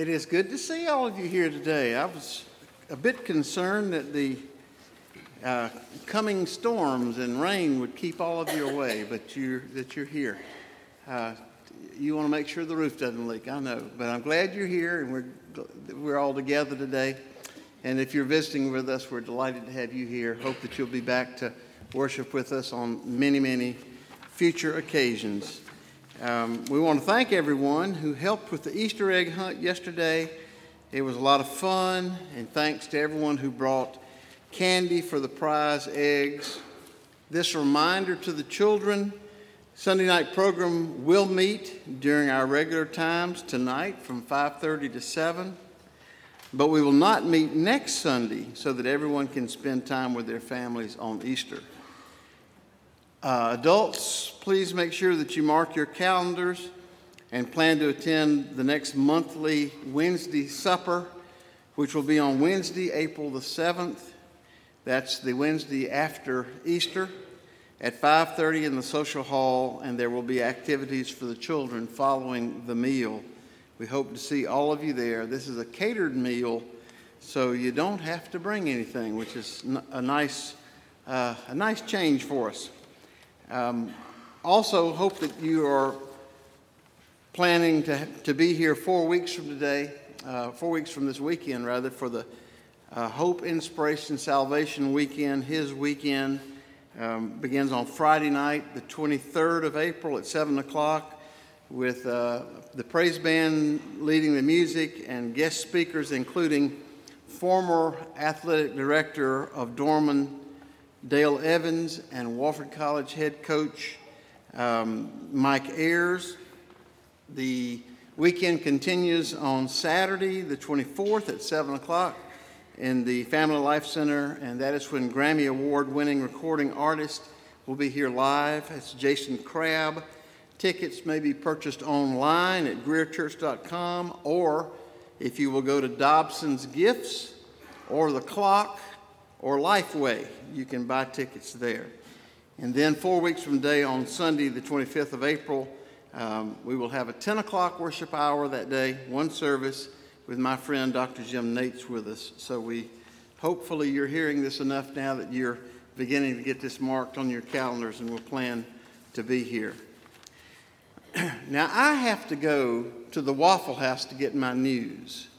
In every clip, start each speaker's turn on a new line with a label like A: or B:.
A: It is good to see all of you here today. I was a bit concerned that the uh, coming storms and rain would keep all of you away, but you're, that you're here. Uh, you want to make sure the roof doesn't leak, I know, but I'm glad you're here and we're, we're all together today. And if you're visiting with us, we're delighted to have you here. Hope that you'll be back to worship with us on many, many future occasions. Um, we want to thank everyone who helped with the Easter egg hunt yesterday. It was a lot of fun, and thanks to everyone who brought candy for the prize eggs. This reminder to the children Sunday night program will meet during our regular times tonight from 5:30 to 7. But we will not meet next Sunday so that everyone can spend time with their families on Easter. Uh, adults, please make sure that you mark your calendars and plan to attend the next monthly Wednesday supper, which will be on Wednesday, April the 7th. That's the Wednesday after Easter at 5:30 in the social hall and there will be activities for the children following the meal. We hope to see all of you there. This is a catered meal, so you don't have to bring anything, which is a nice, uh, a nice change for us. Um, also, hope that you are planning to, to be here four weeks from today, uh, four weeks from this weekend, rather, for the uh, Hope, Inspiration, Salvation Weekend. His weekend um, begins on Friday night, the 23rd of April at 7 o'clock, with uh, the praise band leading the music and guest speakers, including former athletic director of Dorman Dale Evans and Wofford College head coach um, Mike Ayers. The weekend continues on Saturday, the 24th at 7 o'clock in the Family Life Center, and that is when Grammy Award winning recording artist will be here live. It's Jason Crabb. Tickets may be purchased online at greerchurch.com, or if you will go to Dobson's Gifts or The Clock, or Lifeway. You can buy tickets there. And then, four weeks from today, on Sunday, the 25th of April, um, we will have a 10 o'clock worship hour that day, one service, with my friend Dr. Jim Nates with us. So, we hopefully you're hearing this enough now that you're beginning to get this marked on your calendars and will plan to be here. now, I have to go to the Waffle House to get my news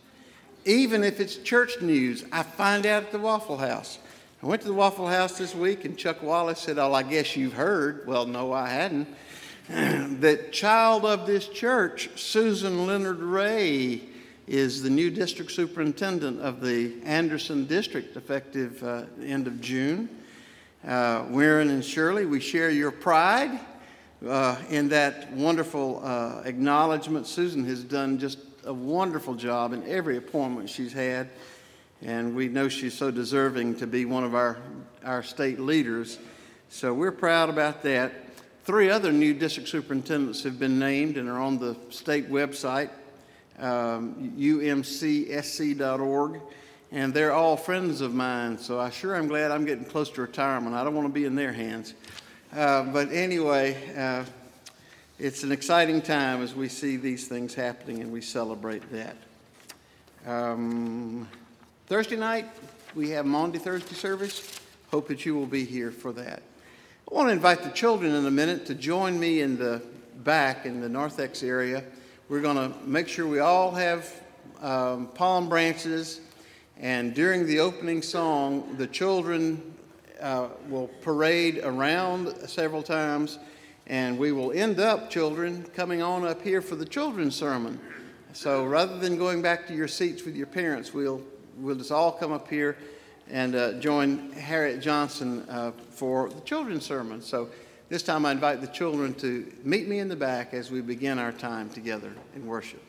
A: even if it's church news, I find out at the Waffle House. I went to the Waffle House this week, and Chuck Wallace said, Oh, I guess you've heard. Well, no, I hadn't. that child of this church, Susan Leonard Ray, is the new district superintendent of the Anderson district effective uh, end of June. Uh, Warren and Shirley, we share your pride uh, in that wonderful uh, acknowledgement. Susan has done just a wonderful job in every appointment she's had, and we know she's so deserving to be one of our, our state leaders. So we're proud about that. Three other new district superintendents have been named and are on the state website, um, umcsc.org, and they're all friends of mine. So I sure am glad I'm getting close to retirement. I don't want to be in their hands. Uh, but anyway, uh, it's an exciting time as we see these things happening and we celebrate that. Um, Thursday night, we have Maundy Thursday service. Hope that you will be here for that. I want to invite the children in a minute to join me in the back in the Narthex area. We're going to make sure we all have um, palm branches, and during the opening song, the children uh, will parade around several times and we will end up, children, coming on up here for the children's sermon. So rather than going back to your seats with your parents, we'll, we'll just all come up here and uh, join Harriet Johnson uh, for the children's sermon. So this time I invite the children to meet me in the back as we begin our time together in worship.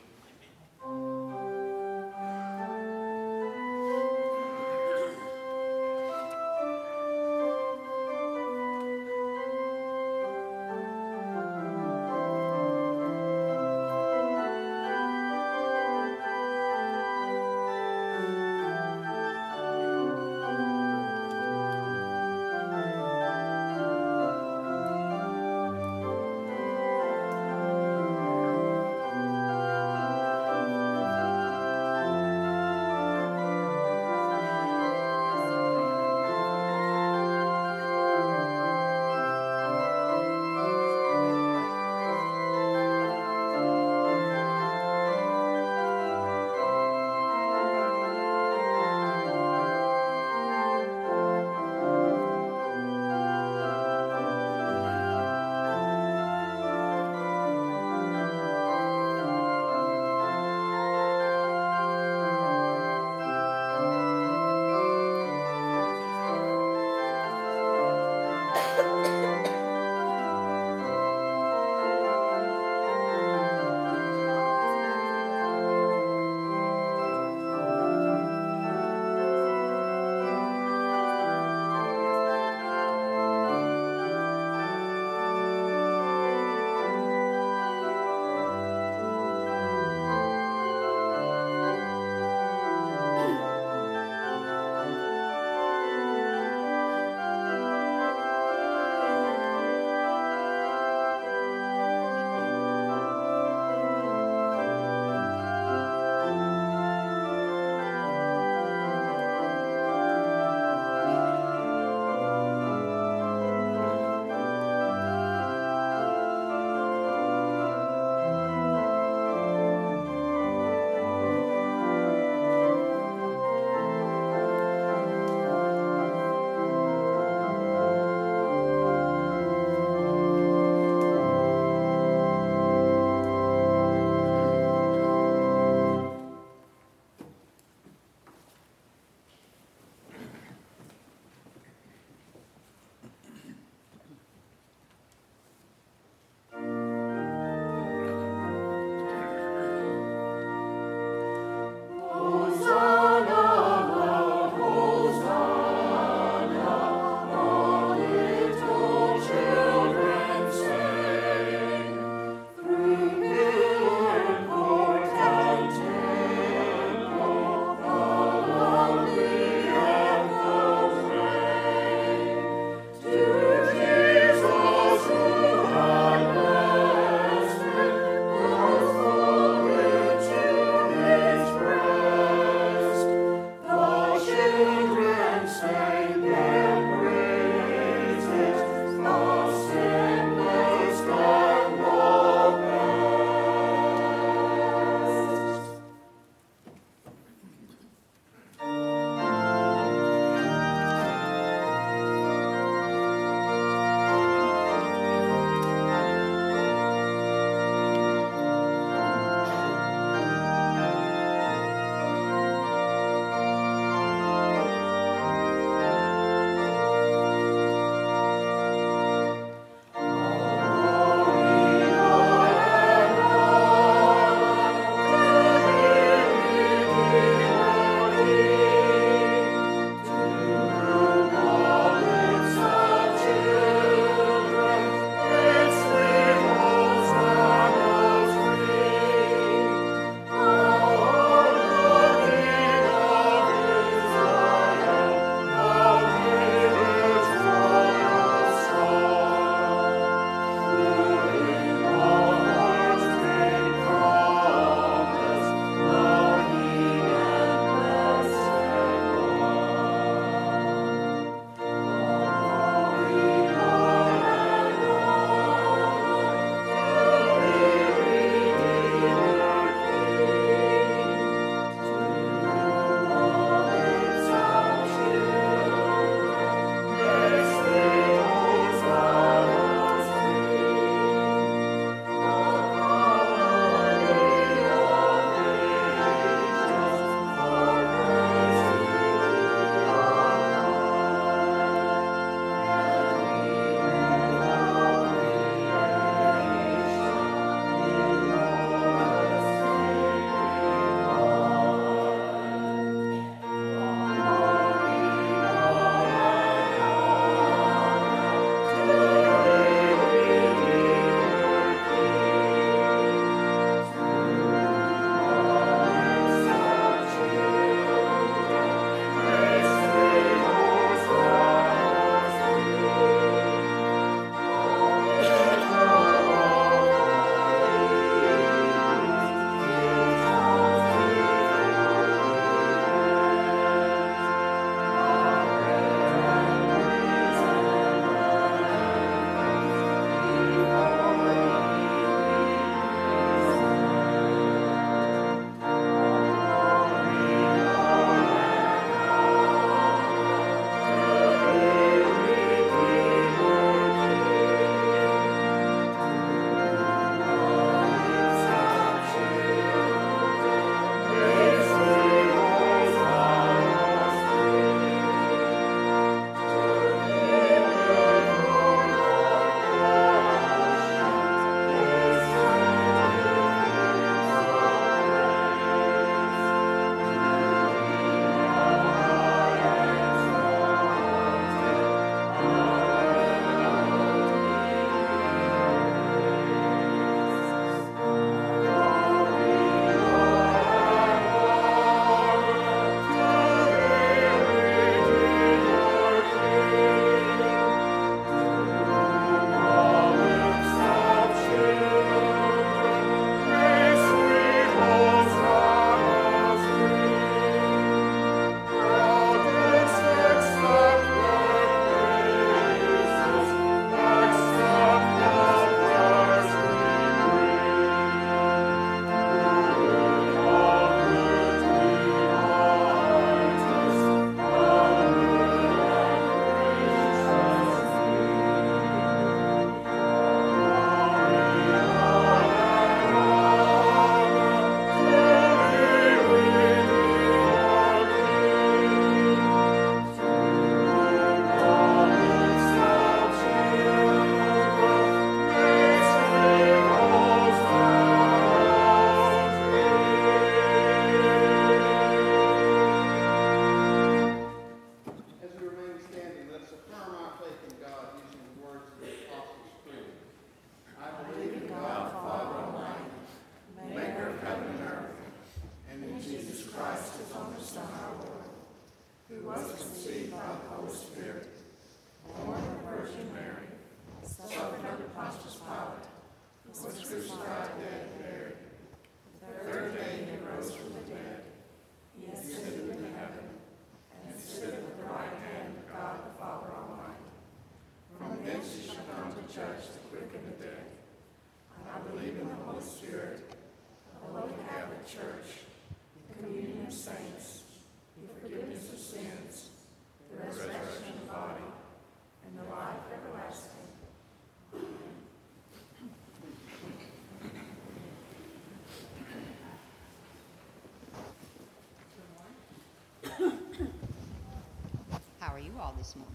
B: You all this morning?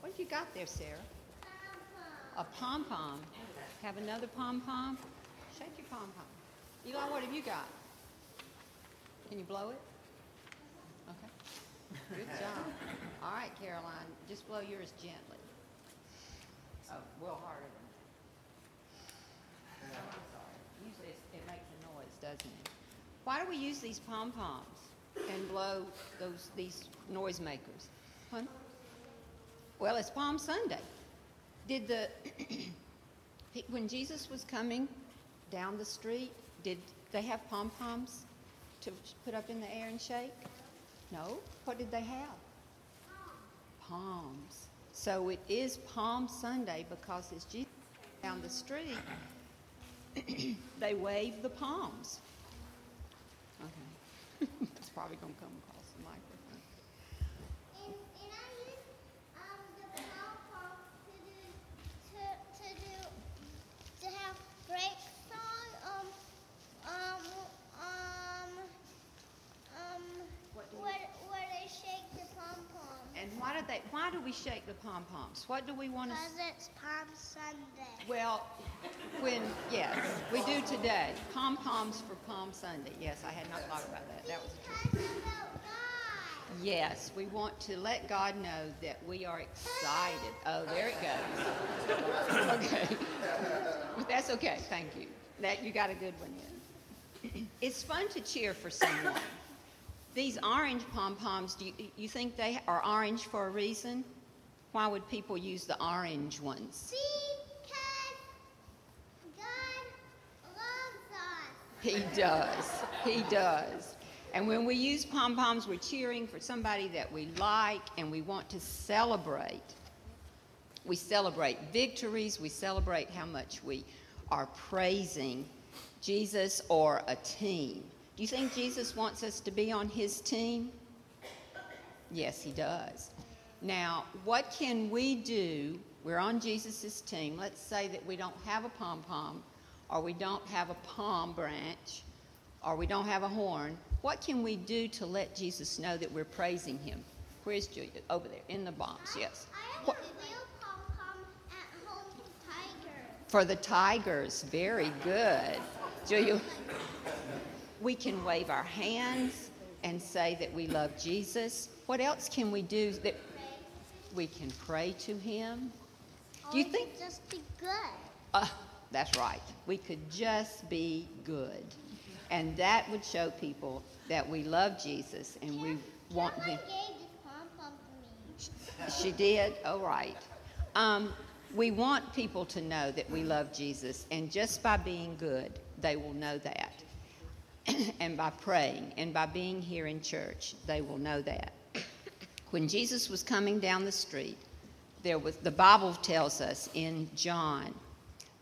B: What have you got there, Sarah? A pom pom. Have another pom pom? Shake your pom pom. Eli, what have you got? Can you blow it? Okay. Good job. All right, Caroline, just blow yours gently. Oh, well harder than that. Oh, I'm sorry. Usually it makes a noise, doesn't it? Why do we use these pom poms and blow those these noisemakers? Huh? Well, it's Palm Sunday. Did the when Jesus was coming down the street, did they have pom poms to put up in the air and shake? No. What did they have? Palms. So it is Palm Sunday because as Jesus down the street, they wave the palms. Okay. probably to come across the microphone.
C: And, and I use um, the pom pom to do to, to do to have break song um um um um
B: What do you-
C: where where they shake the pom pom
B: And why do they? Why do we shake the pom poms? What do we want to?
C: because it's Palm Sunday.
B: Well, when yes, we do today. Pom poms for Palm Sunday. Yes, I had not thought about that. That was a trick.
C: Because it's God.
B: Yes, we want to let God know that we are excited. Oh, there it goes. Okay. But that's okay. Thank you. That you got a good one in. It's fun to cheer for someone. These orange pom poms, do you, you think they are orange for a reason? Why would people use the orange ones?
C: Because God loves us.
B: He does. He does. And when we use pom poms, we're cheering for somebody that we like and we want to celebrate. We celebrate victories, we celebrate how much we are praising Jesus or a team. Do you think Jesus wants us to be on his team? Yes, he does. Now, what can we do? We're on Jesus' team. Let's say that we don't have a pom pom, or we don't have a palm branch, or we don't have a horn. What can we do to let Jesus know that we're praising him? Where's Julia? Over there, in the box, yes.
C: I have
B: What-
C: a real pom pom at home for Tiger.
B: For the Tigers, very good. Julia, we can wave our hands and say that we love Jesus. What else can we do that we can pray to him? Do you think-
C: just be good?
B: Uh, that's right. We could just be good. And that would show people that we love Jesus and we want them.
C: gave this pom pom to me.
B: She did? All right. Um, we want people to know that we love Jesus, and just by being good, they will know that. and by praying and by being here in church, they will know that. When Jesus was coming down the street, there was the Bible tells us in John,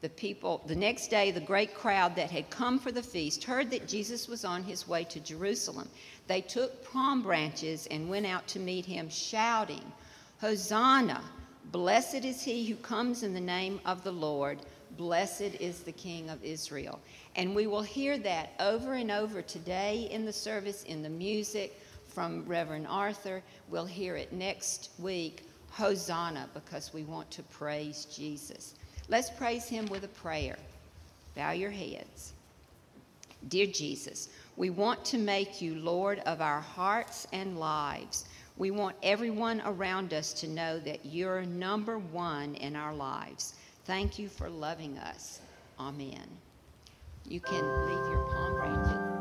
B: the people the next day the great crowd that had come for the feast heard that Jesus was on his way to Jerusalem. They took palm branches and went out to meet him shouting, Hosanna! Blessed is he who comes in the name of the Lord. Blessed is the King of Israel. And we will hear that over and over today in the service, in the music from Reverend Arthur. We'll hear it next week. Hosanna, because we want to praise Jesus. Let's praise him with a prayer. Bow your heads. Dear Jesus, we want to make you Lord of our hearts and lives. We want everyone around us to know that you're number one in our lives. Thank you for loving us. Amen. You can leave your palm branches.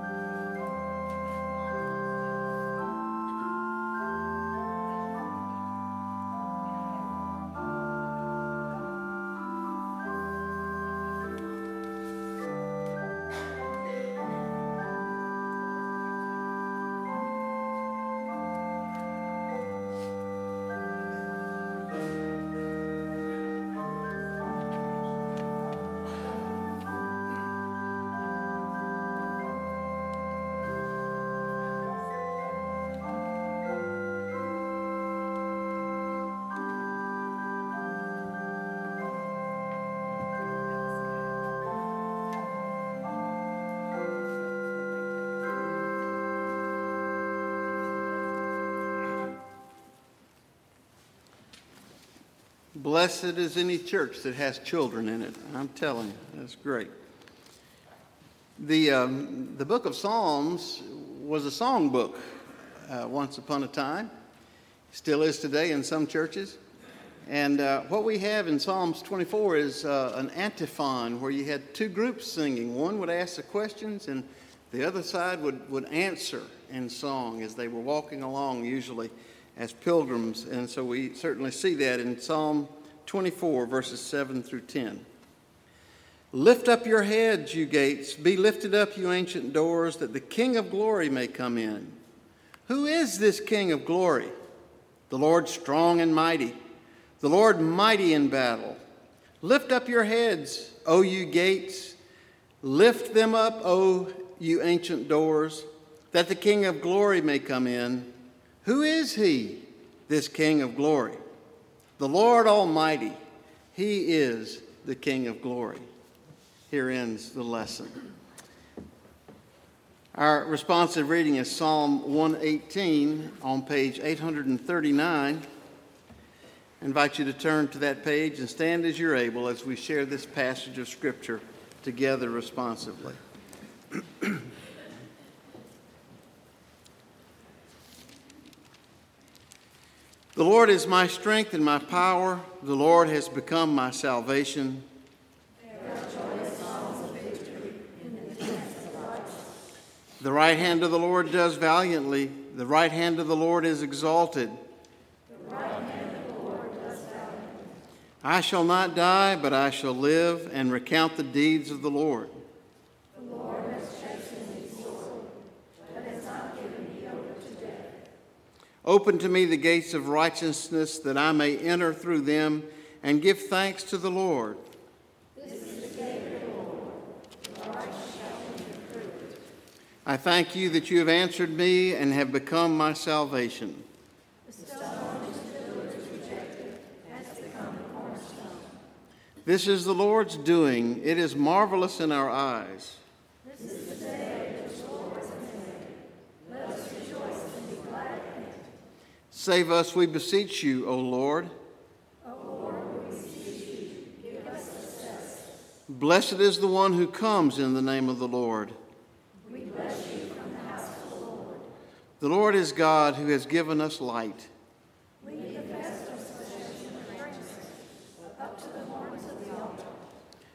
A: Blessed is any church that has children in it. I'm telling you, that's great. The, um, the book of Psalms was a song book uh, once upon a time, still is today in some churches. And uh, what we have in Psalms 24 is uh, an antiphon where you had two groups singing. One would ask the questions, and the other side would, would answer in song as they were walking along, usually as pilgrims. And so we certainly see that in Psalm 24, verses 7 through 10. Lift up your heads, you gates. Be lifted up, you ancient doors, that the King of glory may come in. Who is this King of glory? The Lord strong and mighty, the Lord mighty in battle. Lift up your heads, O you gates. Lift them up, O you ancient doors, that the King of glory may come in. Who is he, this King of glory? The Lord Almighty. He is the King of glory. Here ends the lesson. Our responsive reading is Psalm 118 on page 839. I invite you to turn to that page and stand as you're able as we share this passage of Scripture together responsively. The Lord is my strength and my power. The Lord has become my salvation. The right hand of the Lord does valiantly. The right hand of the Lord is exalted. Right Lord. I shall not die, but I shall live and recount the deeds of the Lord. The Lord has chastened me sore, but has not given me over to death. Open to me the gates of righteousness, that I may enter through them and give thanks to the Lord. This is the Lord. I thank you that you have answered me and have become my salvation. Rejected, become this is the Lord's doing. It is marvelous in our eyes. This is the day which the Lord has made. Let us rejoice and be glad in it. Save us, we beseech you, O Lord. O Lord, we beseech you, give us success. Blessed is the one who comes in the name of the Lord. The Lord is God who has given us light. We confess our possession of righteousness up to the horns of the altar.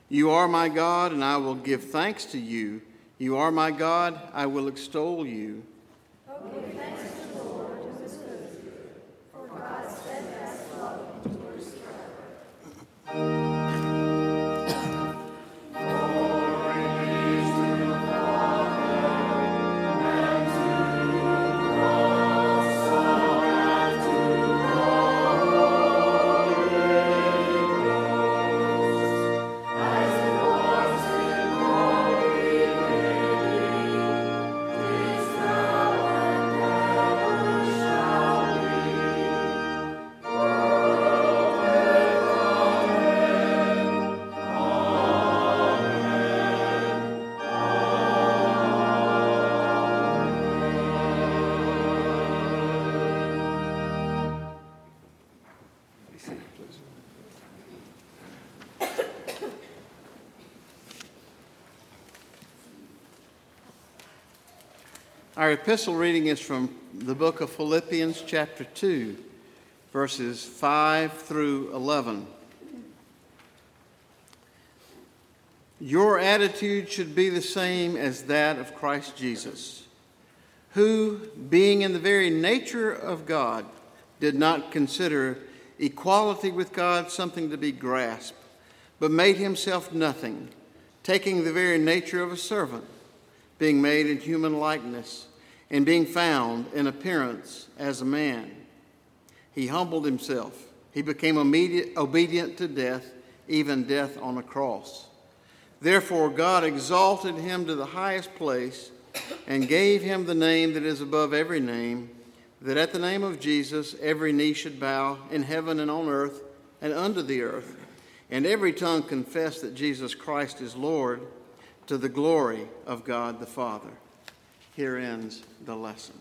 A: You are my God, and I will give thanks to you. You are my God, I will extol you. Oh, give thanks Our epistle reading is from the book of Philippians, chapter 2, verses 5 through 11. Your attitude should be the same as that of Christ Jesus, who, being in the very nature of God, did not consider equality with God something to be grasped, but made himself nothing, taking the very nature of a servant being made in human likeness, and being found in appearance as a man. He humbled himself. He became obedient to death, even death on a cross. Therefore, God exalted him to the highest place and gave him the name that is above every name, that at the name of Jesus every knee should bow in heaven and on earth and under the earth, and every tongue confess that Jesus Christ is Lord to the glory of God the Father. Here ends the lesson.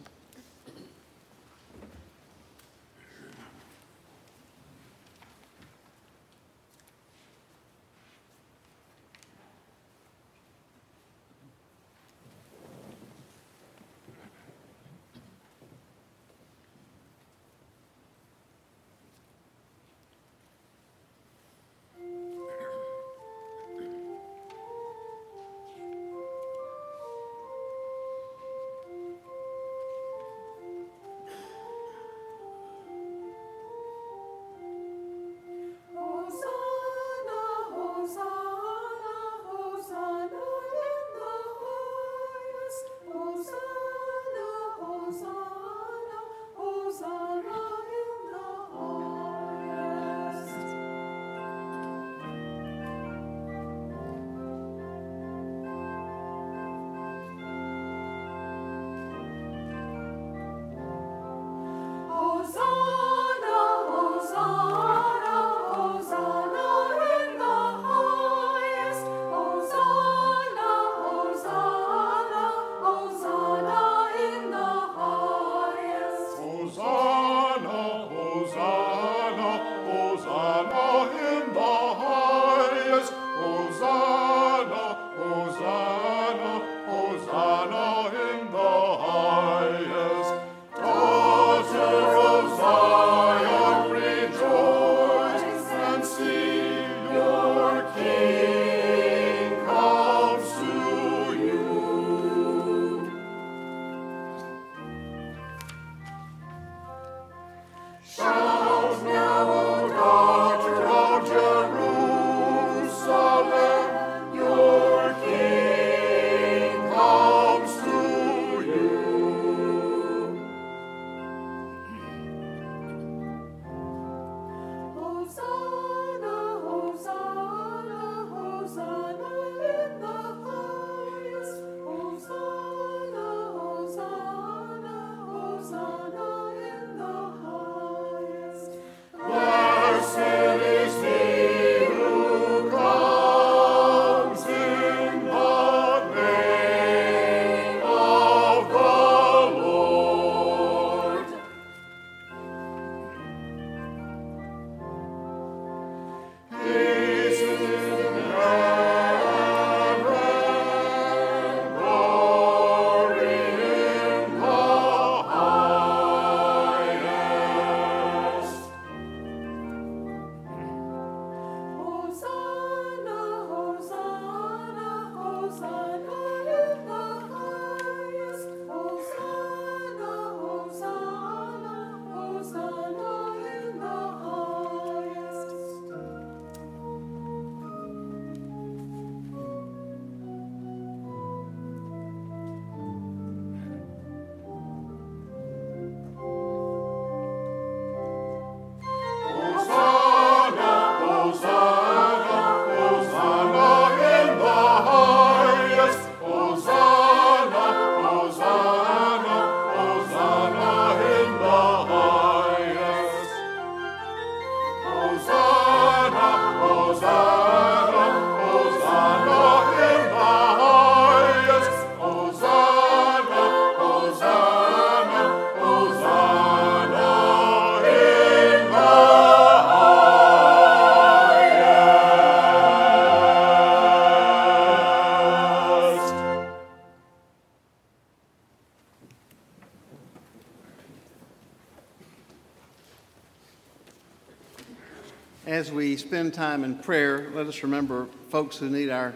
A: Time in prayer, let us remember folks who need our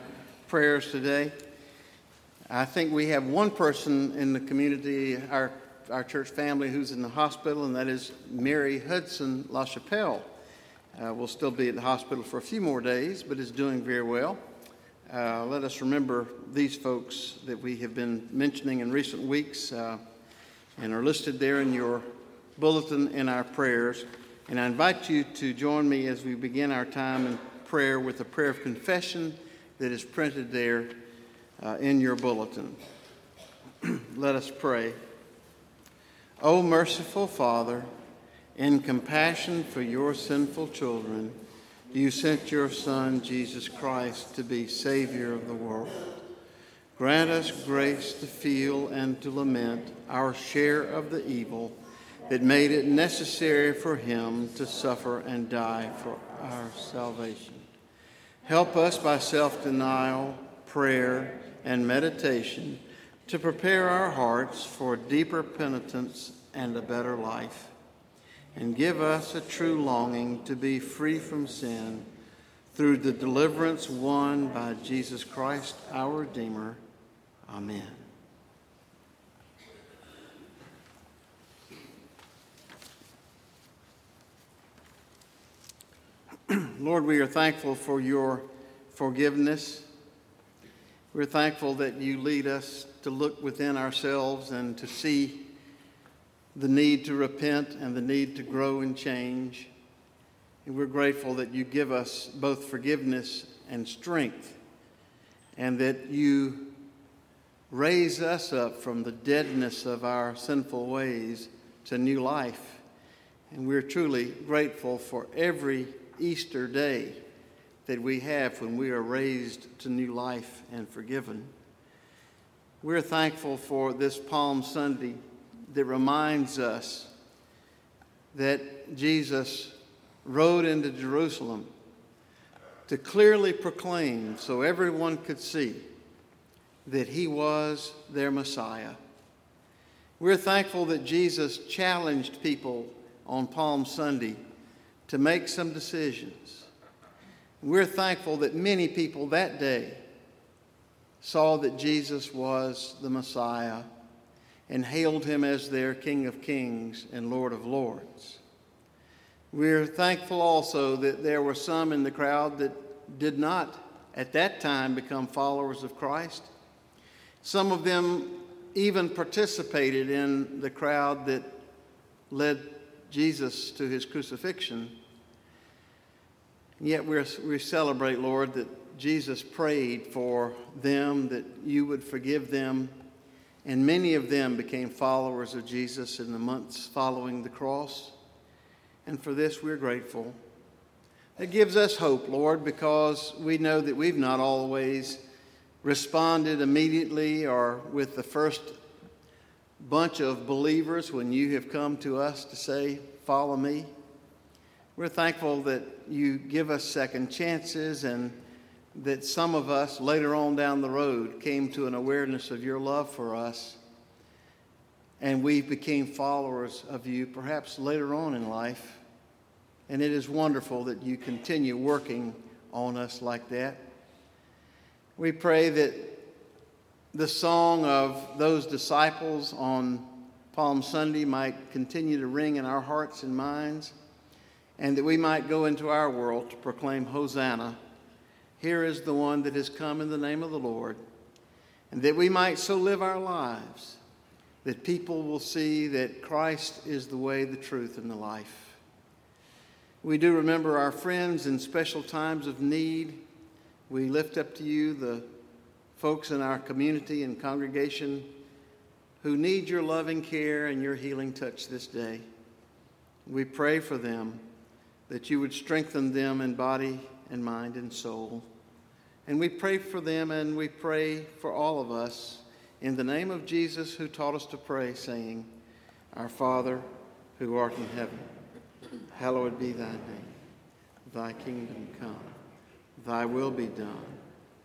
A: prayers today. I think we have one person in the community, our, our church family, who's in the hospital, and that is Mary Hudson LaChapelle. Uh, will still be at the hospital for a few more days, but is doing very well. Uh, let us remember these folks that we have been mentioning in recent weeks uh, and are listed there in your bulletin in our prayers. And I invite you to join me as we begin our time in prayer with a prayer of confession that is printed there uh, in your bulletin. Let us pray. O merciful Father, in compassion for your sinful children, you sent your Son, Jesus Christ, to be Savior of the world. Grant us grace to feel and to lament our share of the evil that made it necessary for him to suffer and die for our salvation. Help us by self denial, prayer, and meditation to prepare our hearts for deeper penitence and a better life and give us a true longing to be free from sin through the deliverance won by Jesus Christ, our Redeemer. Amen. Lord, we are thankful for your forgiveness. We're thankful that you lead us to look within ourselves and to see the need to repent and the need to grow and change. And we're grateful that you give us both forgiveness and strength, and that you raise us up from the deadness of our sinful ways to new life. And we're truly grateful for every Easter day that we have when we are raised to new life and forgiven. We're thankful for this Palm Sunday that reminds us that Jesus rode into Jerusalem to clearly proclaim so everyone could see that he was their Messiah. We're thankful that Jesus challenged people on Palm Sunday to make some decisions. We're thankful that many people that day saw that Jesus was the Messiah and hailed him as their King of Kings and Lord of Lords. We're thankful also that there were some in the crowd that did not at that time become followers of Christ. Some of them even participated in the crowd that led Jesus to his crucifixion. Yet we we celebrate, Lord, that Jesus prayed for them, that you would forgive them and many of them became followers of Jesus in the months following the cross. And for this, we're grateful. It gives us hope, Lord, because we know that we've not always responded immediately or with the first bunch of believers when you have come to us to say, Follow me. We're thankful that you give us second chances and that some of us later on down the road came to an awareness of your love for us and we became followers of you perhaps later on in life. And it is wonderful that you continue working on us like that. We pray that the song of those disciples on Palm Sunday might continue to ring in our hearts and minds, and that we might go into our world to proclaim Hosanna here is the one that has come in the name of the Lord. And that we might so live our lives that people will see that Christ is the way, the truth, and the life. We do remember our friends in special times of need. We lift up to you the folks in our community and congregation who need your loving care and your healing touch this day. We pray for them that you would strengthen them in body and mind and soul. And we pray for them and we pray for all of us in the name of Jesus who taught us to pray, saying, Our Father, who art in heaven, hallowed be thy name. Thy kingdom come, thy will be done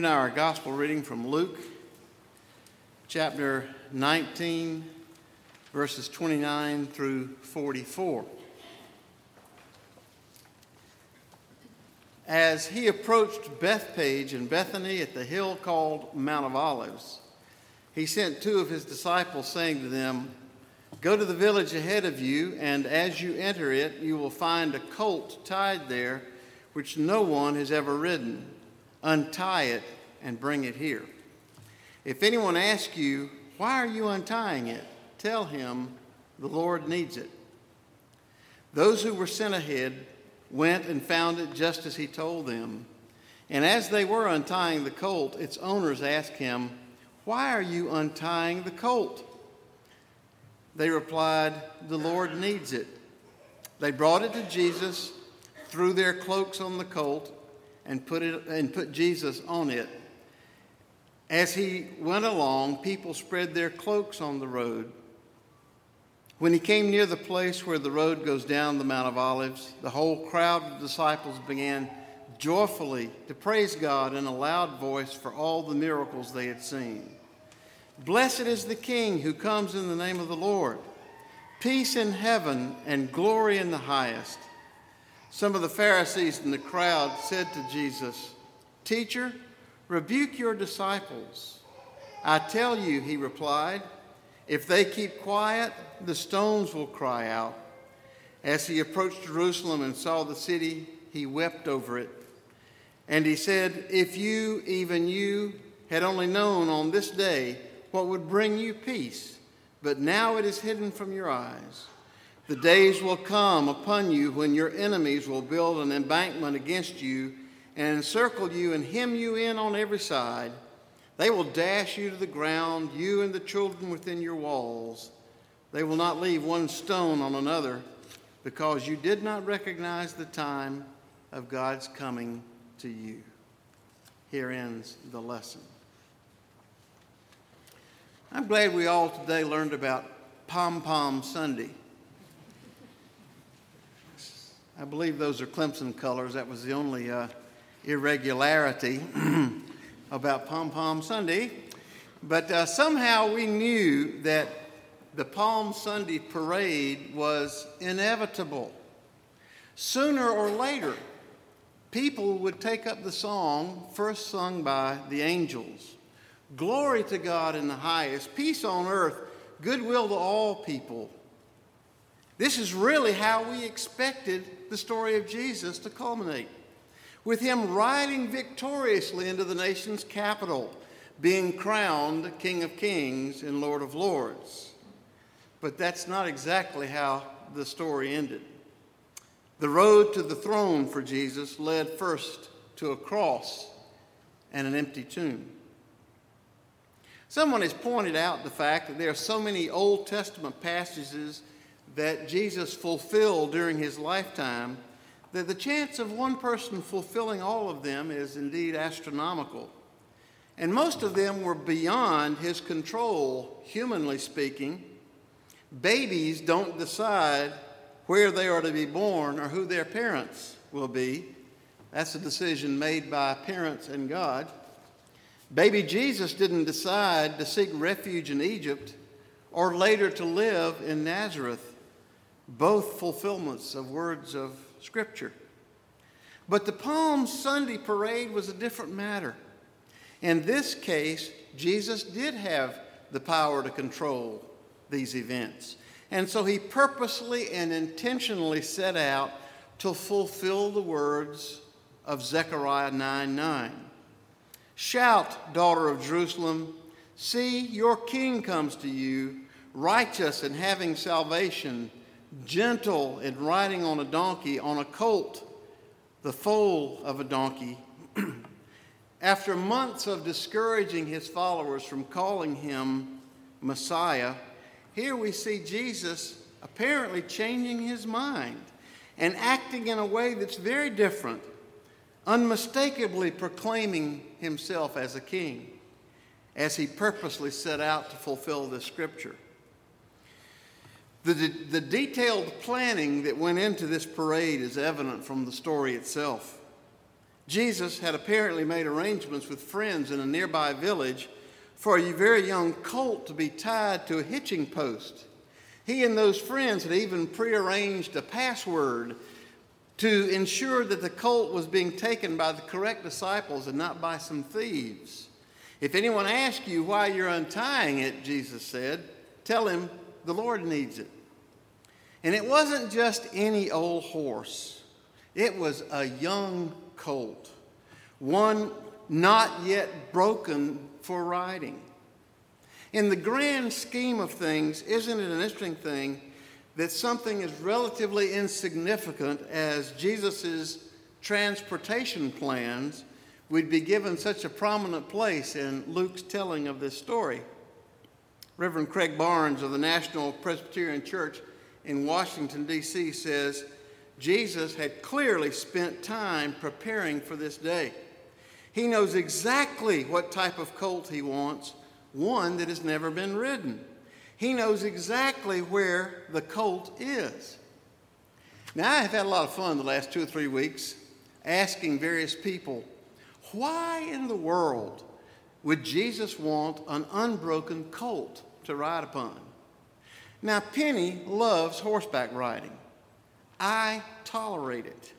A: Here now our gospel reading from Luke chapter 19, verses 29 through 44. As he approached Bethphage and Bethany at the hill called Mount of Olives, he sent two of his disciples, saying to them, Go to the village ahead of you, and as you enter it, you will find a colt tied there, which no one has ever ridden. Untie it and bring it here. If anyone asks you, Why are you untying it? tell him, The Lord needs it. Those who were sent ahead went and found it just as he told them. And as they were untying the colt, its owners asked him, Why are you untying the colt? They replied, The Lord needs it. They brought it to Jesus, threw their cloaks on the colt, and put, it, and put Jesus on it. As he went along, people spread their cloaks on the road. When he came near the place where the road goes down the Mount of Olives, the whole crowd of disciples began joyfully to praise God in a loud voice for all the miracles they had seen. Blessed is the King who comes in the name of the Lord. Peace in heaven and glory in the highest. Some of the Pharisees in the crowd said to Jesus, Teacher, rebuke your disciples. I tell you, he replied, if they keep quiet, the stones will cry out. As he approached Jerusalem and saw the city, he wept over it. And he said, If you, even you, had only known on this day what would bring you peace, but now it is hidden from your eyes. The days will come upon you when your enemies will build an embankment against you and encircle you and hem you in on every side. They will dash you to the ground, you and the children within your walls. They will not leave one stone on another because you did not recognize the time of God's coming to you. Here ends the lesson. I'm glad we all today learned about Pom Pom Sunday. I believe those are Clemson colors. That was the only uh, irregularity about Palm Pom Sunday. But uh, somehow we knew that the Palm Sunday parade was inevitable. Sooner or later, people would take up the song first sung by the angels Glory to God in the highest, peace on earth, goodwill to all people. This is really how we expected the story of Jesus to culminate with him riding victoriously into the nation's capital, being crowned King of Kings and Lord of Lords. But that's not exactly how the story ended. The road to the throne for Jesus led first to a cross and an empty tomb. Someone has pointed out the fact that there are so many Old Testament passages that Jesus fulfilled during his lifetime that the chance of one person fulfilling all of them is indeed astronomical. And most of them were beyond his control, humanly speaking. Babies don't decide where they are to be born or who their parents will be. That's a decision made by parents and God. Baby Jesus didn't decide to seek refuge in Egypt or later to live in Nazareth, both fulfillments of words of Scripture. But the Palm Sunday parade was a different matter. In this case, Jesus did have the power to control these events. And so he purposely and intentionally set out to fulfill the words of Zechariah 9 9. Shout, daughter of Jerusalem, see, your king comes to you, righteous and having salvation gentle and riding on a donkey, on a colt, the foal of a donkey. After months of discouraging his followers from calling him Messiah, here we see Jesus apparently changing his mind and acting in a way that's very different, unmistakably proclaiming himself as a king, as he purposely set out to fulfill this scripture. The, the detailed planning that went into this parade is evident from the story itself. Jesus had apparently made arrangements with friends in a nearby village for a very young colt to be tied to a hitching post. He and those friends had even prearranged a password to ensure that the colt was being taken by the correct disciples and not by some thieves. If anyone asks you why you're untying it, Jesus said, tell him the Lord needs it. And it wasn't just any old horse, it was a young colt, one not yet broken for riding. In the grand scheme of things, isn't it an interesting thing that something as relatively insignificant as Jesus' transportation plans would be given such a prominent place in Luke's telling of this story? Reverend Craig Barnes of the National Presbyterian Church in Washington, D.C., says Jesus had clearly spent time preparing for this day. He knows exactly what type of colt he wants, one that has never been ridden. He knows exactly where the colt is. Now, I have had a lot of fun the last two or three weeks asking various people, why in the world would Jesus want an unbroken colt to ride upon? Now, Penny loves horseback riding. I tolerate it.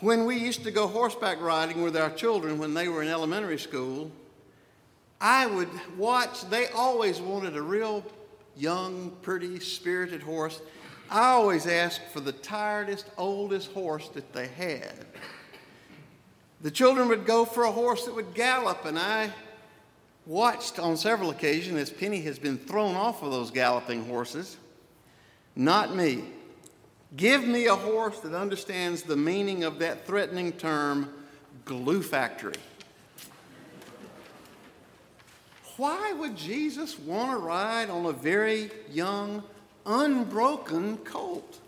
A: When we used to go horseback riding with our children when they were in elementary school, I would watch, they always wanted a real young, pretty, spirited horse. I always asked for the tiredest, oldest horse that they had. The children would go for a horse that would gallop, and I watched on several occasions as Penny has been thrown off of those galloping horses. Not me. Give me a horse that understands the meaning of that threatening term, glue factory. Why would Jesus want to ride on a very young, unbroken colt?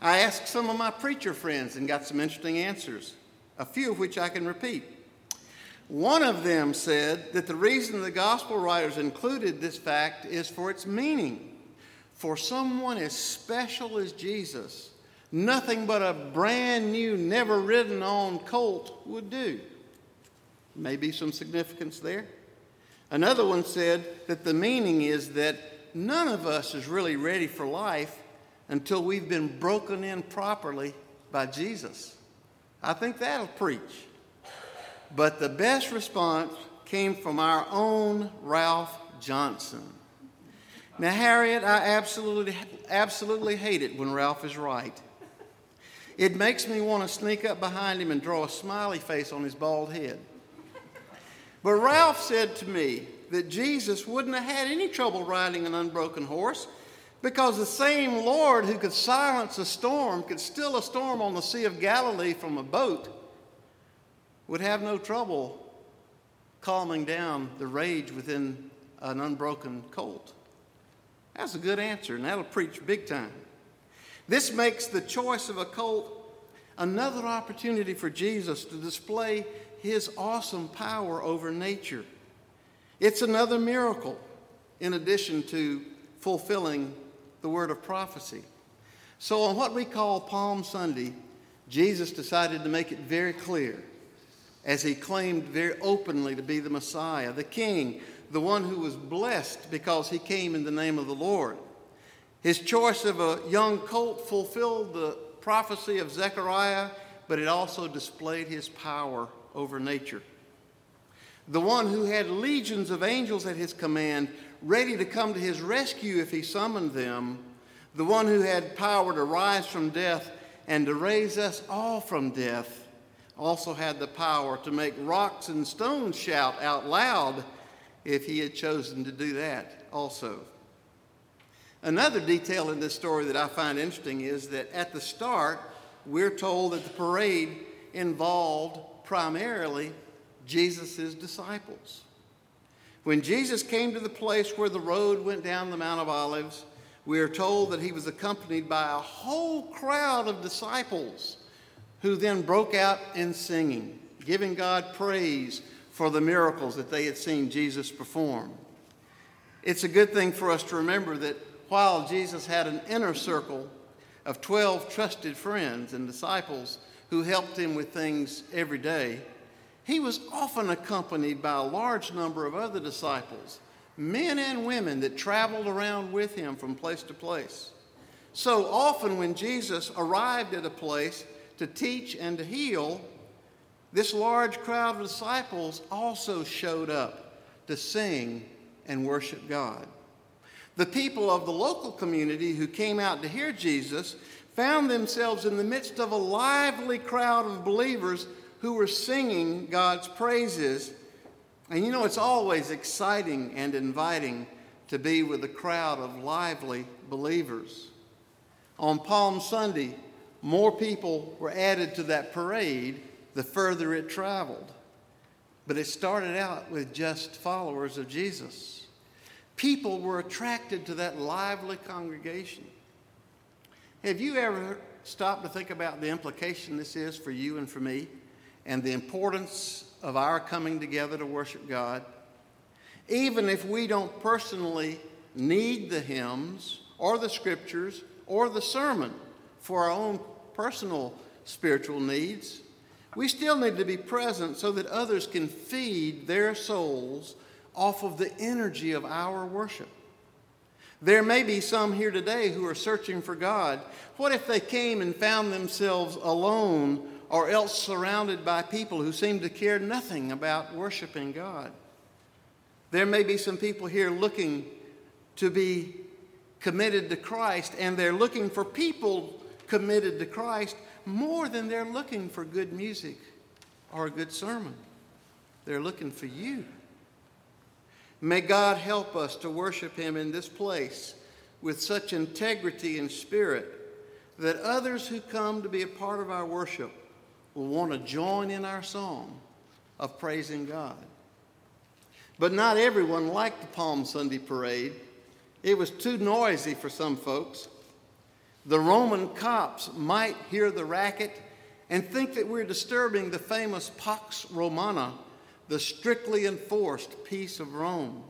A: I asked some of my preacher friends and got some interesting answers, a few of which I can repeat. One of them said that the reason the gospel writers included this fact is for its meaning. For someone as special as Jesus, nothing but a brand new, never ridden on colt would do. Maybe some significance there. Another one said that the meaning is that none of us is really ready for life until we've been broken in properly by Jesus. I think that'll preach. But the best response came from our own Ralph Johnson. Now, Harriet, I absolutely, absolutely hate it when Ralph is right. It makes me want to sneak up behind him and draw a smiley face on his bald head. But Ralph said to me that Jesus wouldn't have had any trouble riding an unbroken horse because the same Lord who could silence a storm, could still a storm on the Sea of Galilee from a boat, would have no trouble calming down the rage within an unbroken colt. That's a good answer, and that'll preach big time. This makes the choice of a colt another opportunity for Jesus to display his awesome power over nature. It's another miracle in addition to fulfilling the word of prophecy. So, on what we call Palm Sunday, Jesus decided to make it very clear as he claimed very openly to be the Messiah, the King, the one who was blessed because he came in the name of the Lord. His choice of a young colt fulfilled the prophecy of Zechariah, but it also displayed his power over nature. The one who had legions of angels at his command, ready to come to his rescue if he summoned them. The one who had power to rise from death and to raise us all from death, also had the power to make rocks and stones shout out loud if he had chosen to do that also. Another detail in this story that I find interesting is that at the start, we're told that the parade involved primarily Jesus' disciples. When Jesus came to the place where the road went down the Mount of Olives, we are told that he was accompanied by a whole crowd of disciples who then broke out in singing, giving God praise for the miracles that they had seen Jesus perform. It's a good thing for us to remember that while Jesus had an inner circle of 12 trusted friends and disciples who helped him with things every day, he was often accompanied by a large number of other disciples, men and women that traveled around with him from place to place. So often, when Jesus arrived at a place to teach and to heal, this large crowd of disciples also showed up to sing and worship God. The people of the local community who came out to hear Jesus found themselves in the midst of a lively crowd of believers who were singing God's praises. And you know, it's always exciting and inviting to be with a crowd of lively believers. On Palm Sunday, more people were added to that parade the further it traveled. But it started out with just followers of Jesus. People were attracted to that lively congregation. Have you ever stopped to think about the implication this is for you and for me and the importance of our coming together to worship God? Even if we don't personally need the hymns or the scriptures or the sermon for our own personal spiritual needs, we still need to be present so that others can feed their souls off of the energy of our worship. There may be some here today who are searching for God. What if they came and found themselves alone or else surrounded by people who seem to care nothing about worshiping God? There may be some people here looking to be committed to Christ, and they're looking for people committed to Christ more than they're looking for good music or a good sermon. They're looking for you. May God help us to worship Him in this place with such integrity and spirit that others who come to be a part of our worship will want to join in our song of praising God. But not everyone liked the Palm Sunday parade. It was too noisy for some folks. The Roman cops might hear the racket and think that we're disturbing the famous Pax Romana, the strictly enforced peace of Rome.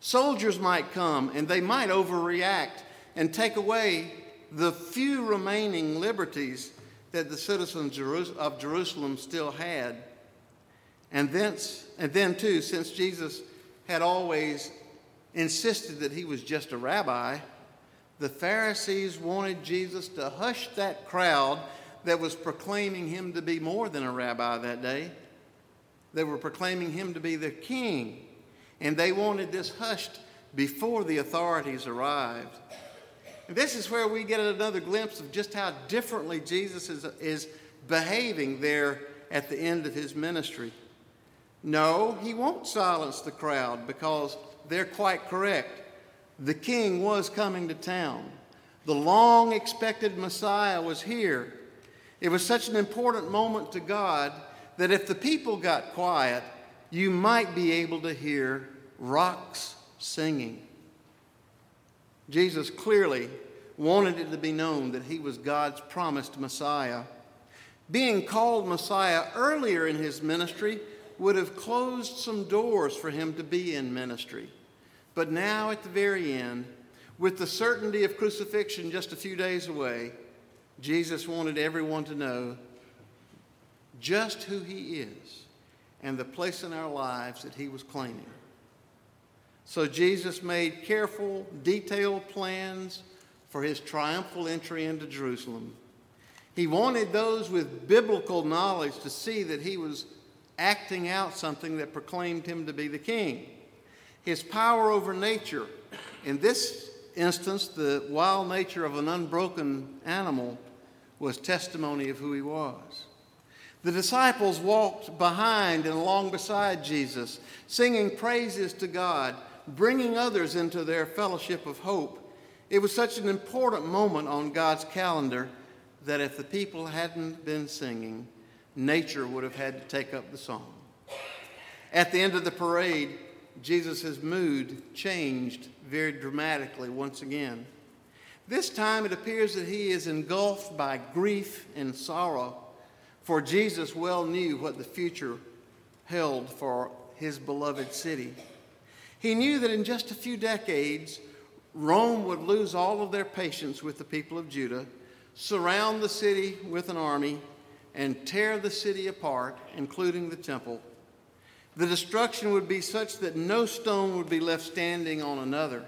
A: Soldiers might come and they might overreact and take away the few remaining liberties that the citizens of Jerusalem still had. And, thence, and then, too, since Jesus had always insisted that he was just a rabbi, the Pharisees wanted Jesus to hush that crowd that was proclaiming him to be more than a rabbi that day. They were proclaiming him to be the king, and they wanted this hushed before the authorities arrived. And this is where we get another glimpse of just how differently Jesus is, is behaving there at the end of his ministry. No, he won't silence the crowd because they're quite correct the king was coming to town. The long expected Messiah was here. It was such an important moment to God that if the people got quiet, you might be able to hear rocks singing. Jesus clearly wanted it to be known that he was God's promised Messiah. Being called Messiah earlier in his ministry would have closed some doors for him to be in ministry. But now, at the very end, with the certainty of crucifixion just a few days away, Jesus wanted everyone to know just who he is and the place in our lives that he was claiming. So Jesus made careful, detailed plans for his triumphal entry into Jerusalem. He wanted those with biblical knowledge to see that he was acting out something that proclaimed him to be the king his power over nature. In this instance, the wild nature of an unbroken animal was testimony of who he was. The disciples walked behind and along beside Jesus, singing praises to God, bringing others into their fellowship of hope. It was such an important moment on God's calendar that if the people hadn't been singing, nature would have had to take up the song. At the end of the parade, Jesus' mood changed very dramatically once again. This time it appears that he is engulfed by grief and sorrow, for Jesus well knew what the future held for his beloved city. He knew that in just a few decades, Rome would lose all of their patience with the people of Judah, surround the city with an army, and tear the city apart, including the temple. The destruction would be such that no stone would be left standing on another.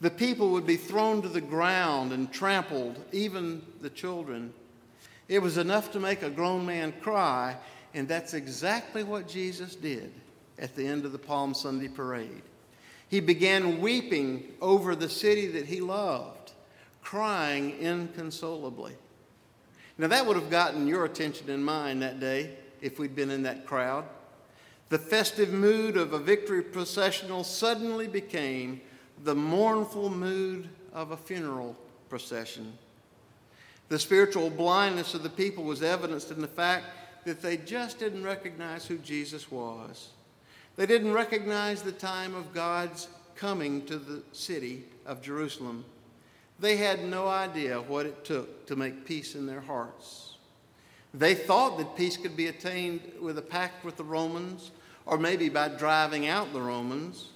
A: The people would be thrown to the ground and trampled, even the children. It was enough to make a grown man cry, and that's exactly what Jesus did at the end of the Palm Sunday parade. He began weeping over the city that he loved, crying inconsolably. Now, that would have gotten your attention and mine that day if we'd been in that crowd. The festive mood of a victory processional suddenly became the mournful mood of a funeral procession. The spiritual blindness of the people was evidenced in the fact that they just didn't recognize who Jesus was. They didn't recognize the time of God's coming to the city of Jerusalem. They had no idea what it took to make peace in their hearts. They thought that peace could be attained with a pact with the Romans, or maybe by driving out the Romans.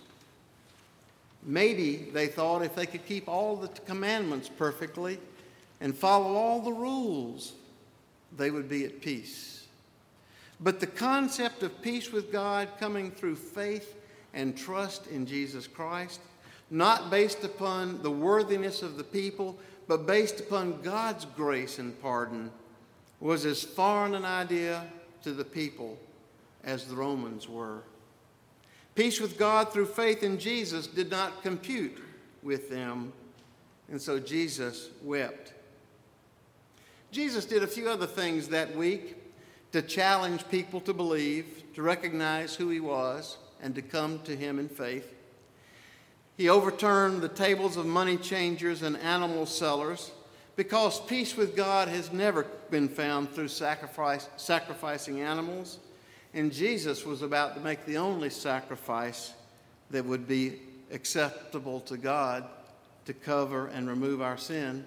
A: Maybe they thought if they could keep all the commandments perfectly and follow all the rules, they would be at peace. But the concept of peace with God coming through faith and trust in Jesus Christ, not based upon the worthiness of the people, but based upon God's grace and pardon, was as foreign an idea to the people as the Romans were. Peace with God through faith in Jesus did not compute with them, and so Jesus wept. Jesus did a few other things that week to challenge people to believe, to recognize who he was, and to come to him in faith. He overturned the tables of money changers and animal sellers because peace with God has never been found through sacrifice, sacrificing animals. And Jesus was about to make the only sacrifice that would be acceptable to God to cover and remove our sin.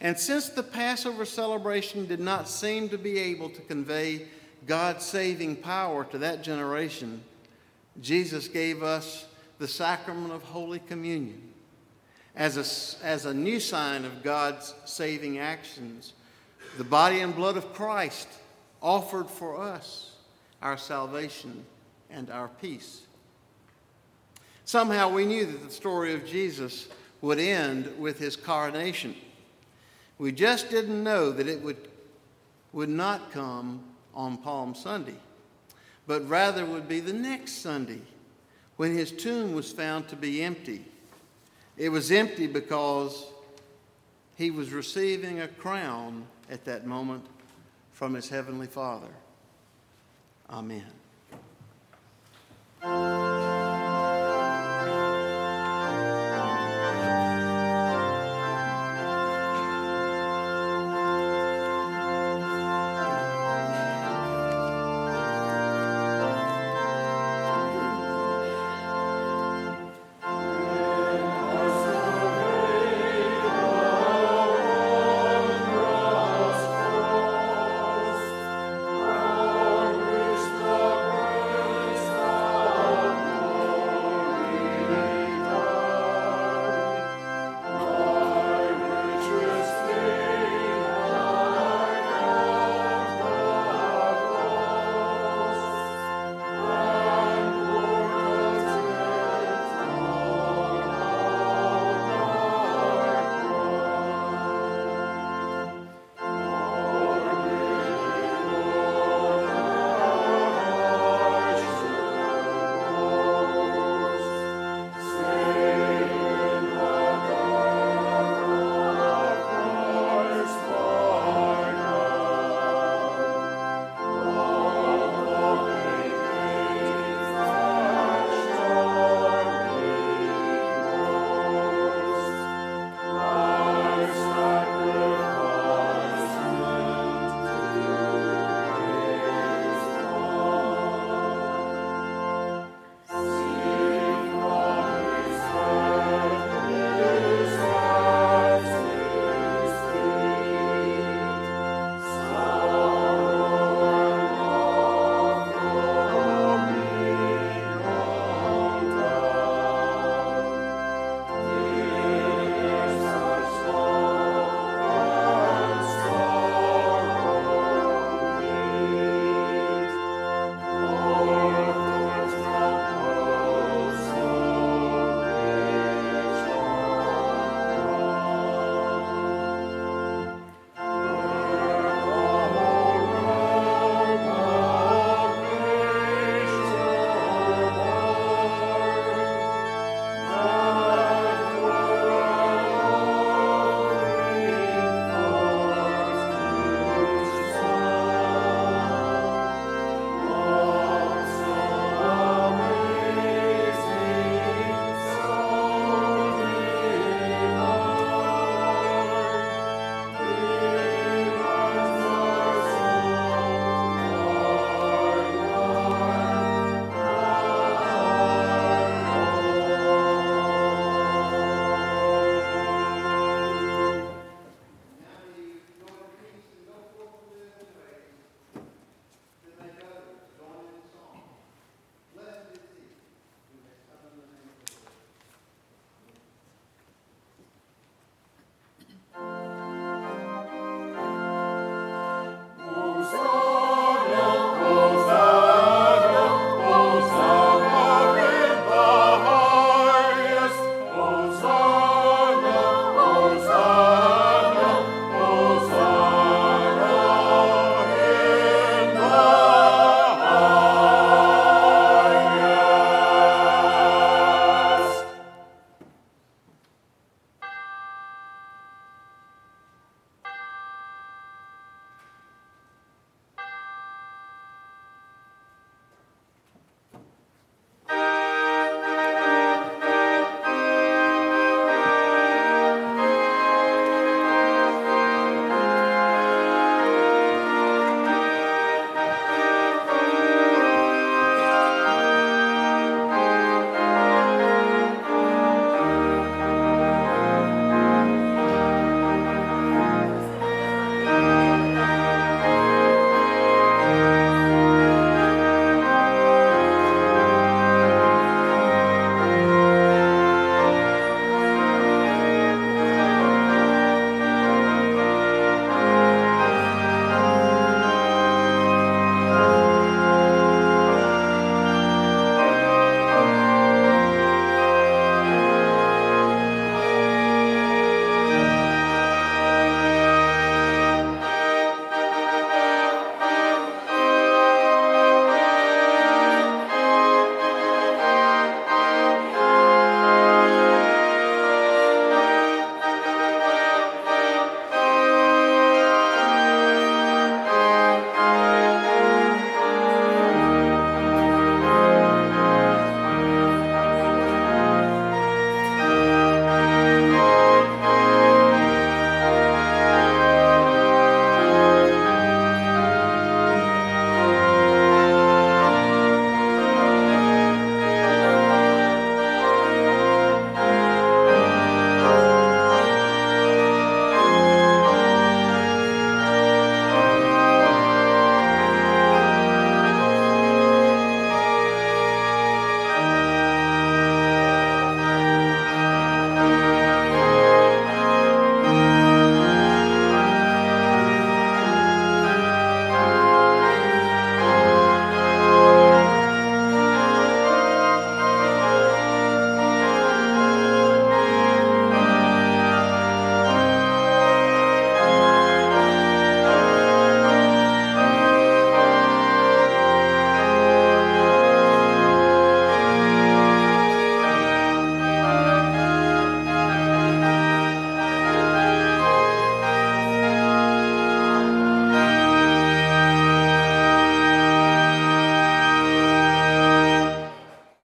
A: And since the Passover celebration did not seem to be able to convey God's saving power to that generation, Jesus gave us the sacrament of Holy Communion as a, as a new sign of God's saving actions, the body and blood of Christ offered for us our salvation, and our peace. Somehow we knew that the story of Jesus would end with his coronation. We just didn't know that it would, would not come on Palm Sunday, but rather would be the next Sunday when his tomb was found to be empty. It was empty because he was receiving a crown at that moment from his heavenly Father. Amen.